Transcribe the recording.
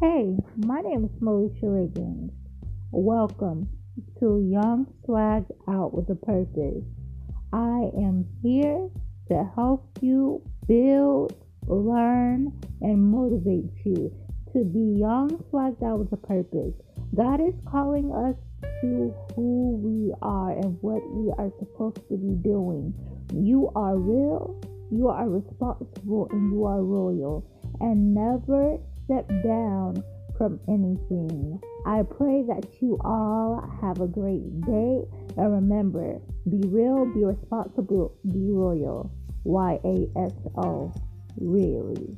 Hey, my name is Moesha Riggins. Welcome to Young Swag Out with a Purpose. I am here to help you build, learn, and motivate you to be young, swagged out with a purpose. God is calling us to who we are and what we are supposed to be doing. You are real, you are responsible, and you are royal. And never step down from anything. I pray that you all have a great day. And remember, be real, be responsible, be royal. Y A S O. Really.